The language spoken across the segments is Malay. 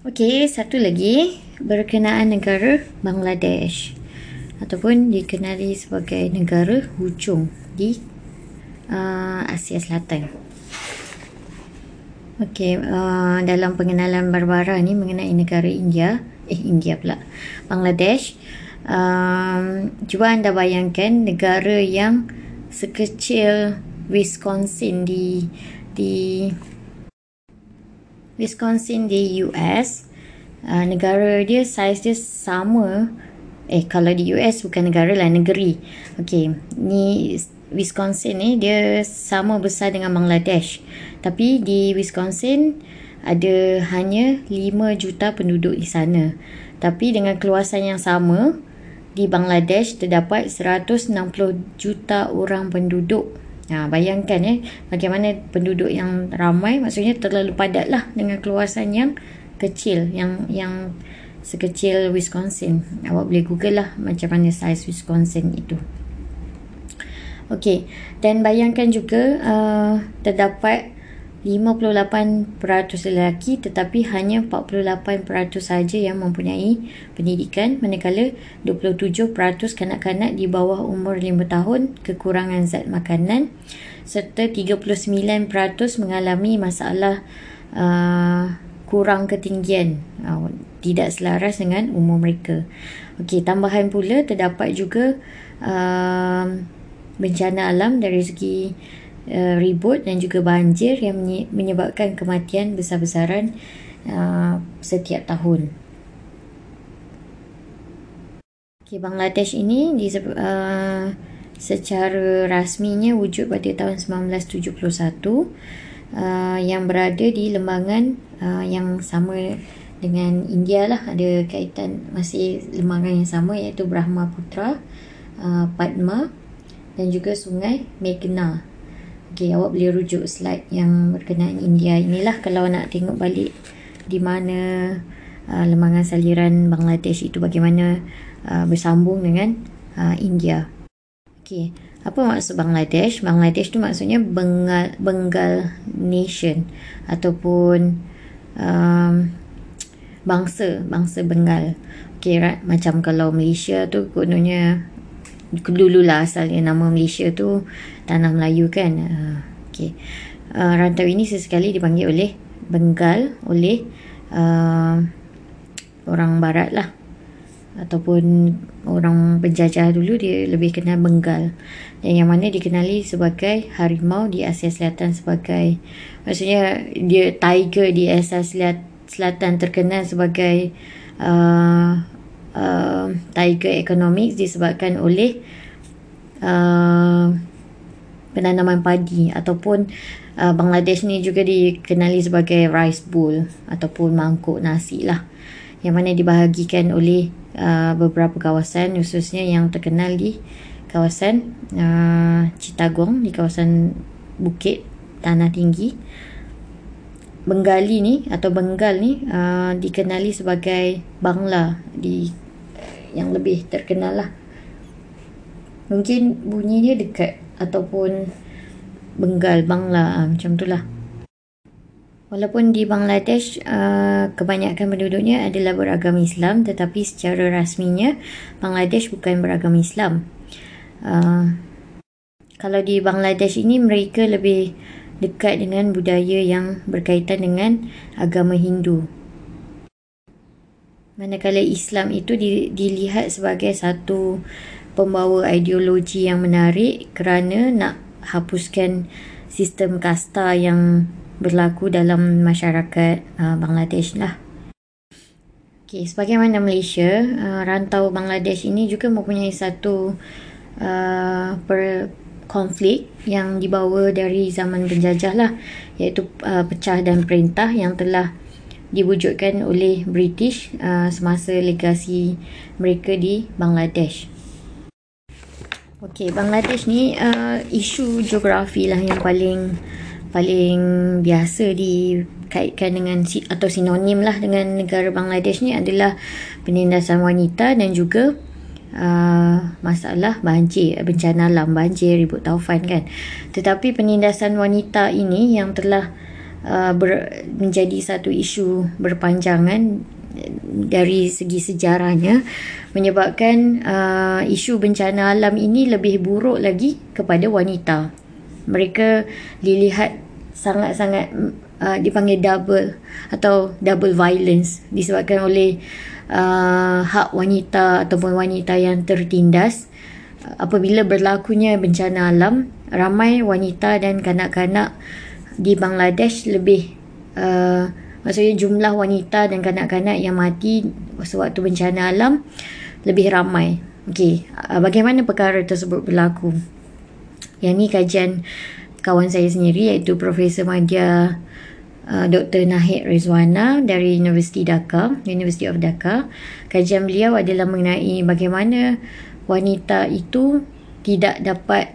Okey, satu lagi berkenaan negara Bangladesh ataupun dikenali sebagai negara hujung di uh, Asia Selatan. Okey, uh, dalam pengenalan Barbara ni mengenai negara India, eh India pula, Bangladesh, um, cuba anda bayangkan negara yang sekecil Wisconsin di di Wisconsin di US uh, negara dia saiz dia sama. Eh kalau di US bukan negara lah negeri. Okey ni Wisconsin ni dia sama besar dengan Bangladesh. Tapi di Wisconsin ada hanya 5 juta penduduk di sana. Tapi dengan keluasan yang sama di Bangladesh terdapat 160 juta orang penduduk Ha, bayangkan eh bagaimana penduduk yang ramai maksudnya terlalu padat lah dengan keluasan yang kecil yang yang sekecil Wisconsin. Awak boleh google lah macam mana size Wisconsin itu. Okey, dan bayangkan juga uh, terdapat 58% lelaki tetapi hanya 48% saja yang mempunyai pendidikan manakala 27% kanak-kanak di bawah umur 5 tahun kekurangan zat makanan serta 39% mengalami masalah uh, kurang ketinggian uh, tidak selaras dengan umur mereka. Okey, tambahan pula terdapat juga uh, bencana alam dari segi uh, ribut dan juga banjir yang menyebabkan kematian besar-besaran uh, setiap tahun. Okay, Bangladesh ini di, uh, secara rasminya wujud pada tahun 1971 uh, yang berada di lembangan uh, yang sama dengan India lah ada kaitan masih lembangan yang sama iaitu Brahmaputra, uh, Padma dan juga sungai Meghna Okay, awak boleh rujuk slide yang berkenaan India inilah kalau nak tengok balik di mana uh, lembangan saliran Bangladesh itu bagaimana uh, bersambung dengan uh, India. Okay, apa maksud Bangladesh? Bangladesh tu maksudnya Bengal, Bengal Nation ataupun um, bangsa, bangsa Bengal. Okay, right? macam kalau Malaysia tu kononnya dululah asalnya nama Malaysia tu tanah Melayu kan. Uh, okey. Uh, rantau ini sesekali dipanggil oleh Bengal oleh uh, orang barat lah. Ataupun orang penjajah dulu dia lebih kenal Bengal. Dan yang mana dikenali sebagai harimau di Asia Selatan sebagai maksudnya dia tiger di Asia Selatan terkenal sebagai uh, uh, tiger economics disebabkan oleh uh, penanaman padi ataupun uh, Bangladesh ni juga dikenali sebagai rice bowl ataupun mangkuk nasi lah yang mana dibahagikan oleh uh, beberapa kawasan khususnya yang terkenal di kawasan uh, Chittagong di kawasan bukit tanah tinggi Bengali ni atau Bengal ni uh, dikenali sebagai Bangla di yang lebih terkenal lah. Mungkin bunyinya dekat ataupun Bengal, Bangla uh, macam tu lah. Walaupun di Bangladesh uh, kebanyakan penduduknya adalah beragama Islam tetapi secara rasminya Bangladesh bukan beragama Islam. Uh, kalau di Bangladesh ini mereka lebih dekat dengan budaya yang berkaitan dengan agama Hindu. Manakala Islam itu dilihat sebagai satu pembawa ideologi yang menarik kerana nak hapuskan sistem kasta yang berlaku dalam masyarakat uh, Bangladesh lah. Okay, sebagaimana Malaysia, uh, rantau Bangladesh ini juga mempunyai satu uh, per, konflik yang dibawa dari zaman penjajah lah iaitu uh, pecah dan perintah yang telah diwujudkan oleh British uh, semasa legasi mereka di Bangladesh. Okey, Bangladesh ni uh, isu geografi lah yang paling paling biasa dikaitkan dengan atau sinonim lah dengan negara Bangladesh ni adalah penindasan wanita dan juga uh, masalah banjir, bencana alam, banjir, ribut taufan kan. Tetapi penindasan wanita ini yang telah uh, ber, menjadi satu isu berpanjangan dari segi sejarahnya menyebabkan uh, isu bencana alam ini lebih buruk lagi kepada wanita. Mereka dilihat sangat-sangat uh, dipanggil double atau double violence disebabkan oleh uh, hak wanita ataupun wanita yang tertindas apabila berlakunya bencana alam ramai wanita dan kanak-kanak di Bangladesh lebih uh, maksudnya jumlah wanita dan kanak-kanak yang mati sewaktu bencana alam lebih ramai. Okey uh, bagaimana perkara tersebut berlaku? Yang ni kajian kawan saya sendiri iaitu Profesor Madya uh, Dr. Nahid Rizwana dari Universiti Dhaka, University of Dhaka. Kajian beliau adalah mengenai bagaimana wanita itu tidak dapat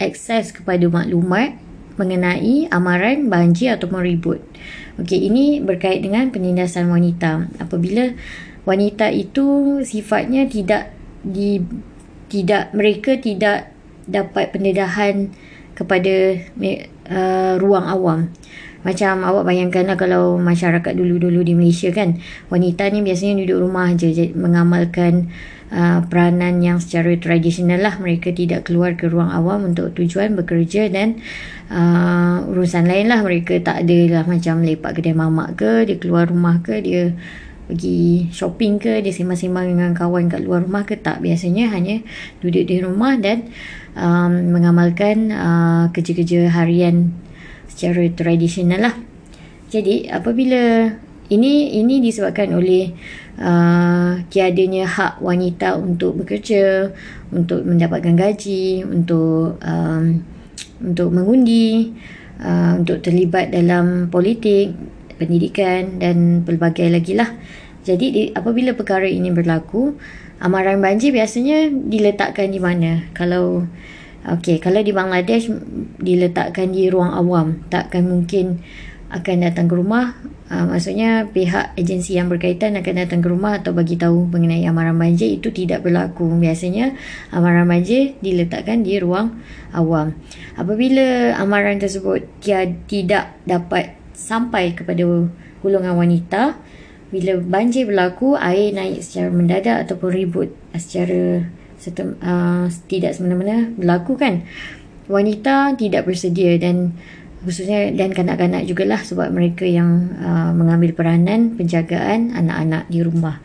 akses kepada maklumat mengenai amaran, banjir ataupun ribut. Okey, ini berkait dengan penindasan wanita. Apabila wanita itu sifatnya tidak di tidak mereka tidak dapat pendedahan kepada uh, ruang awam. Macam awak bayangkanlah kalau masyarakat dulu-dulu di Malaysia kan, wanita ni biasanya duduk rumah je mengamalkan uh, peranan yang secara tradisional lah. Mereka tidak keluar ke ruang awam untuk tujuan bekerja dan uh, urusan lain lah. Mereka tak ada lah macam lepak kedai mamak ke, dia keluar rumah ke, dia pergi shopping ke, dia sembang-sembang dengan kawan kat luar rumah ke. Tak, biasanya hanya duduk di rumah dan um, mengamalkan uh, kerja-kerja harian secara tradisional lah. Jadi apabila ini ini disebabkan oleh uh, tiadanya hak wanita untuk bekerja, untuk mendapatkan gaji, untuk um, untuk mengundi, uh, untuk terlibat dalam politik, pendidikan dan pelbagai lagi lah. Jadi di, apabila perkara ini berlaku, amaran banjir biasanya diletakkan di mana? Kalau Okey, kalau di Bangladesh diletakkan di ruang awam, takkan mungkin akan datang ke rumah. Uh, maksudnya pihak agensi yang berkaitan akan datang ke rumah atau bagi tahu mengenai amaran banjir itu tidak berlaku. Biasanya amaran banjir diletakkan di ruang awam. Apabila amaran tersebut tidak dapat sampai kepada golongan wanita, bila banjir berlaku, air naik secara mendadak ataupun ribut secara serta uh, tidak semena-mena berlaku kan. Wanita tidak bersedia dan khususnya dan kanak-kanak jugalah sebab mereka yang uh, mengambil peranan penjagaan anak-anak di rumah.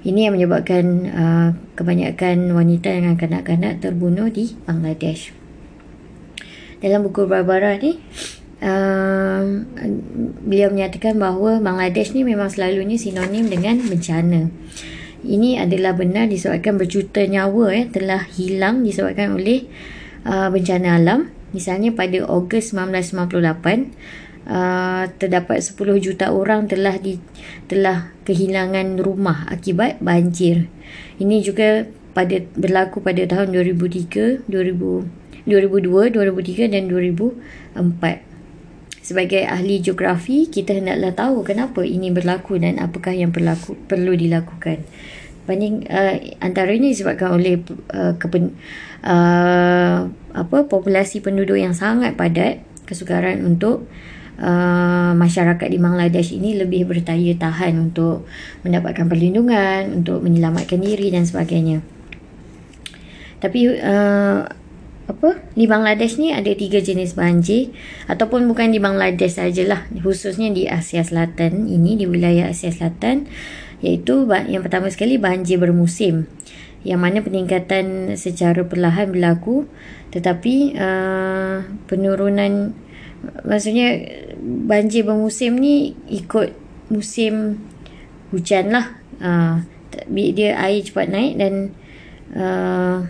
Ini yang menyebabkan uh, kebanyakan wanita dengan kanak-kanak terbunuh di Bangladesh. Dalam buku Barbara ni uh, beliau menyatakan bahawa Bangladesh ni memang selalunya sinonim dengan bencana ini adalah benar disebabkan berjuta nyawa eh, telah hilang disebabkan oleh uh, bencana alam. Misalnya pada Ogos 1998 uh, terdapat 10 juta orang telah di telah kehilangan rumah akibat banjir. Ini juga pada berlaku pada tahun 2003, 2000 2002, 2003 dan 2004 sebagai ahli geografi kita hendaklah tahu kenapa ini berlaku dan apakah yang berlaku perlu dilakukan. Banding uh, antaranya disebabkan oleh uh, kepen, uh, apa populasi penduduk yang sangat padat kesukaran untuk uh, masyarakat di Bangladesh ini lebih bertaya tahan untuk mendapatkan perlindungan untuk menyelamatkan diri dan sebagainya. Tapi uh, apa? Di Bangladesh ni ada tiga jenis banjir ataupun bukan di Bangladesh sajalah. Khususnya di Asia Selatan ini di wilayah Asia Selatan iaitu yang pertama sekali banjir bermusim yang mana peningkatan secara perlahan berlaku tetapi uh, penurunan maksudnya banjir bermusim ni ikut musim hujan lah. Uh, dia air cepat naik dan uh,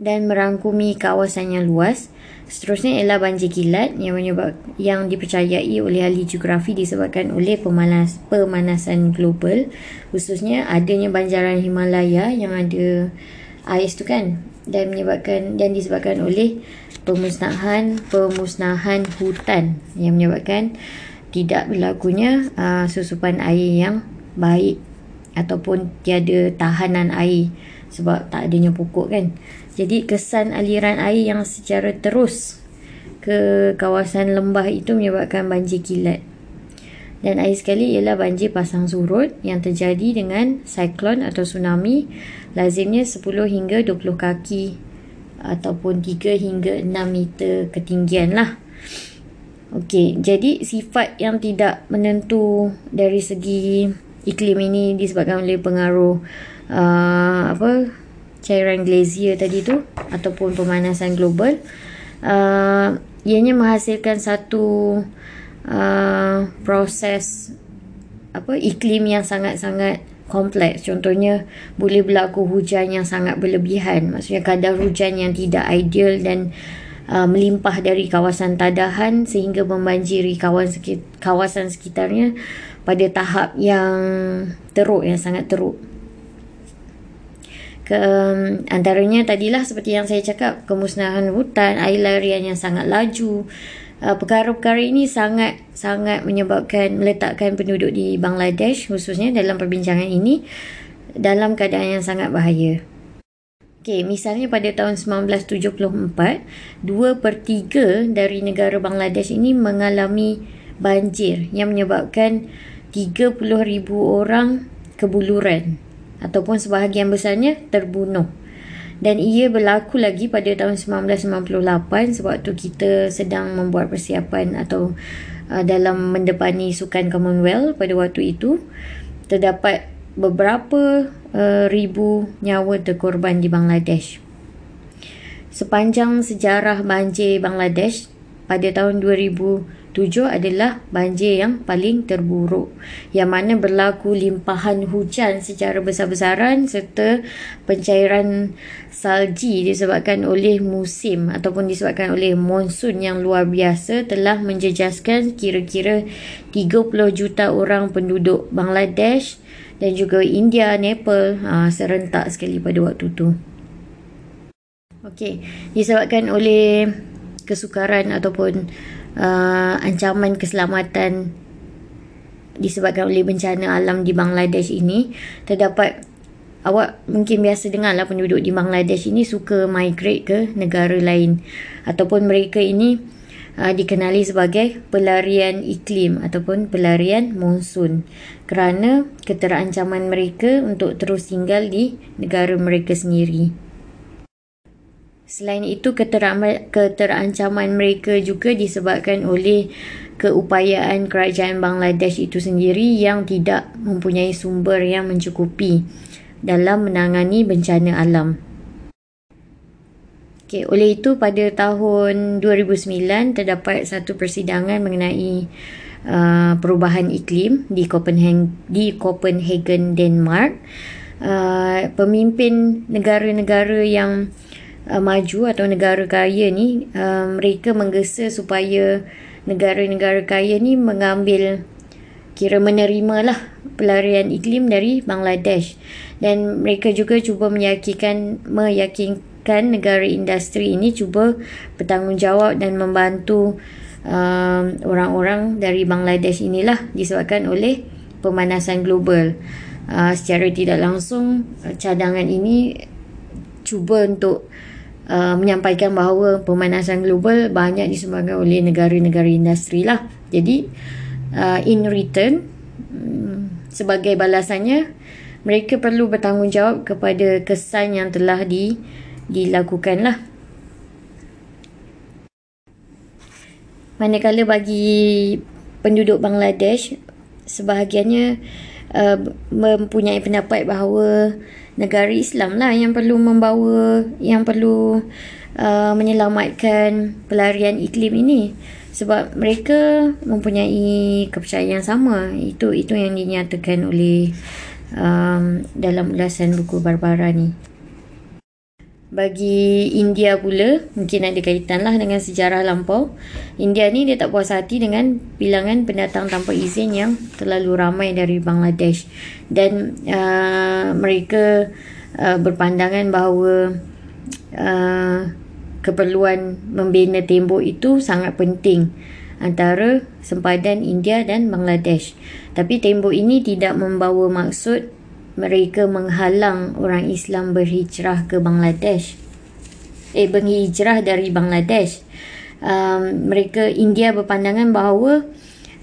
dan merangkumi kawasan yang luas. Seterusnya ialah banjir kilat yang menyebab yang dipercayai oleh ahli geografi disebabkan oleh pemanas, pemanasan global khususnya adanya banjaran Himalaya yang ada ais tu kan dan menyebabkan dan disebabkan oleh pemusnahan pemusnahan hutan yang menyebabkan tidak berlakunya uh, susupan air yang baik ataupun tiada tahanan air sebab tak adanya pokok kan. Jadi kesan aliran air yang secara terus ke kawasan lembah itu menyebabkan banjir kilat. Dan akhir sekali ialah banjir pasang surut yang terjadi dengan siklon atau tsunami lazimnya 10 hingga 20 kaki ataupun 3 hingga 6 meter ketinggian lah. Okey, jadi sifat yang tidak menentu dari segi iklim ini disebabkan oleh pengaruh uh, apa cairan glacier tadi tu ataupun pemanasan global. Uh, ianya menghasilkan satu uh, proses apa iklim yang sangat-sangat kompleks. Contohnya boleh berlaku hujan yang sangat berlebihan. Maksudnya kadar hujan yang tidak ideal dan uh, melimpah dari kawasan tadahan sehingga membanjiri kawasan kawasan sekitarnya pada tahap yang teruk yang sangat teruk ke um, antaranya tadilah seperti yang saya cakap kemusnahan hutan air larian yang sangat laju uh, perkara-perkara ini sangat sangat menyebabkan meletakkan penduduk di Bangladesh khususnya dalam perbincangan ini dalam keadaan yang sangat bahaya. Okey, misalnya pada tahun 1974, 2 per 3 dari negara Bangladesh ini mengalami banjir yang menyebabkan 30,000 orang kebuluran ataupun sebahagian besarnya terbunuh dan ia berlaku lagi pada tahun 1998 sebab tu kita sedang membuat persiapan atau uh, dalam mendepani sukan Commonwealth pada waktu itu terdapat beberapa uh, ribu nyawa terkorban di Bangladesh. Sepanjang sejarah banjir Bangladesh pada tahun 2000 Tujuh adalah banjir yang paling terburuk yang mana berlaku limpahan hujan secara besar-besaran serta pencairan salji disebabkan oleh musim ataupun disebabkan oleh monsun yang luar biasa telah menjejaskan kira-kira 30 juta orang penduduk Bangladesh dan juga India, Nepal ha, serentak sekali pada waktu itu. Okey, disebabkan oleh kesukaran ataupun uh, ancaman keselamatan disebabkan oleh bencana alam di Bangladesh ini terdapat awak mungkin biasa dengar lah penduduk di Bangladesh ini suka migrate ke negara lain ataupun mereka ini uh, dikenali sebagai pelarian iklim ataupun pelarian monsun kerana keterancaman mereka untuk terus tinggal di negara mereka sendiri. Selain itu, keterancaman mereka juga disebabkan oleh keupayaan kerajaan Bangladesh itu sendiri yang tidak mempunyai sumber yang mencukupi dalam menangani bencana alam. Okay, oleh itu pada tahun 2009 terdapat satu persidangan mengenai uh, perubahan iklim di Copenhagen, di Copenhagen Denmark. Uh, pemimpin negara-negara yang maju atau negara kaya ni uh, mereka menggesa supaya negara-negara kaya ni mengambil kira menerima lah pelarian iklim dari Bangladesh. Dan mereka juga cuba meyakinkan meyakinkan negara industri ini cuba bertanggungjawab dan membantu uh, orang-orang dari Bangladesh inilah disebabkan oleh pemanasan global. Uh, secara tidak langsung cadangan ini cuba untuk uh, menyampaikan bahawa pemanasan global banyak disebabkan oleh negara-negara industri lah. Jadi uh, in return um, sebagai balasannya mereka perlu bertanggungjawab kepada kesan yang telah di dilakukan lah. Manakala bagi penduduk Bangladesh sebahagiannya uh, mempunyai pendapat bahawa negara Islam lah yang perlu membawa yang perlu uh, menyelamatkan pelarian iklim ini. Sebab mereka mempunyai kepercayaan yang sama. Itu itu yang dinyatakan oleh um, dalam ulasan buku Barbara ni bagi India pula mungkin ada kaitan lah dengan sejarah lampau. India ni dia tak puas hati dengan bilangan pendatang tanpa izin yang terlalu ramai dari Bangladesh. Dan uh, mereka uh, berpandangan bahawa uh, keperluan membina tembok itu sangat penting antara sempadan India dan Bangladesh. Tapi tembok ini tidak membawa maksud mereka menghalang orang Islam berhijrah ke Bangladesh. Eh, berhijrah dari Bangladesh. um, mereka India berpandangan bahawa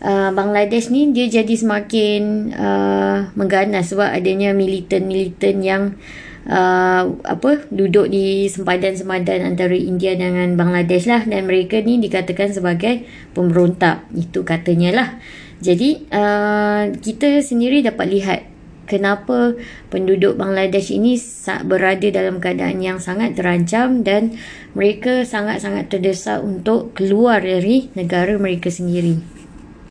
uh, Bangladesh ni dia jadi semakin uh, mengganas sebab adanya militan-militan yang uh, apa duduk di sempadan-sempadan antara India dengan Bangladesh lah dan mereka ni dikatakan sebagai pemberontak itu katanya lah jadi uh, kita sendiri dapat lihat kenapa penduduk Bangladesh ini berada dalam keadaan yang sangat terancam dan mereka sangat-sangat terdesak untuk keluar dari negara mereka sendiri.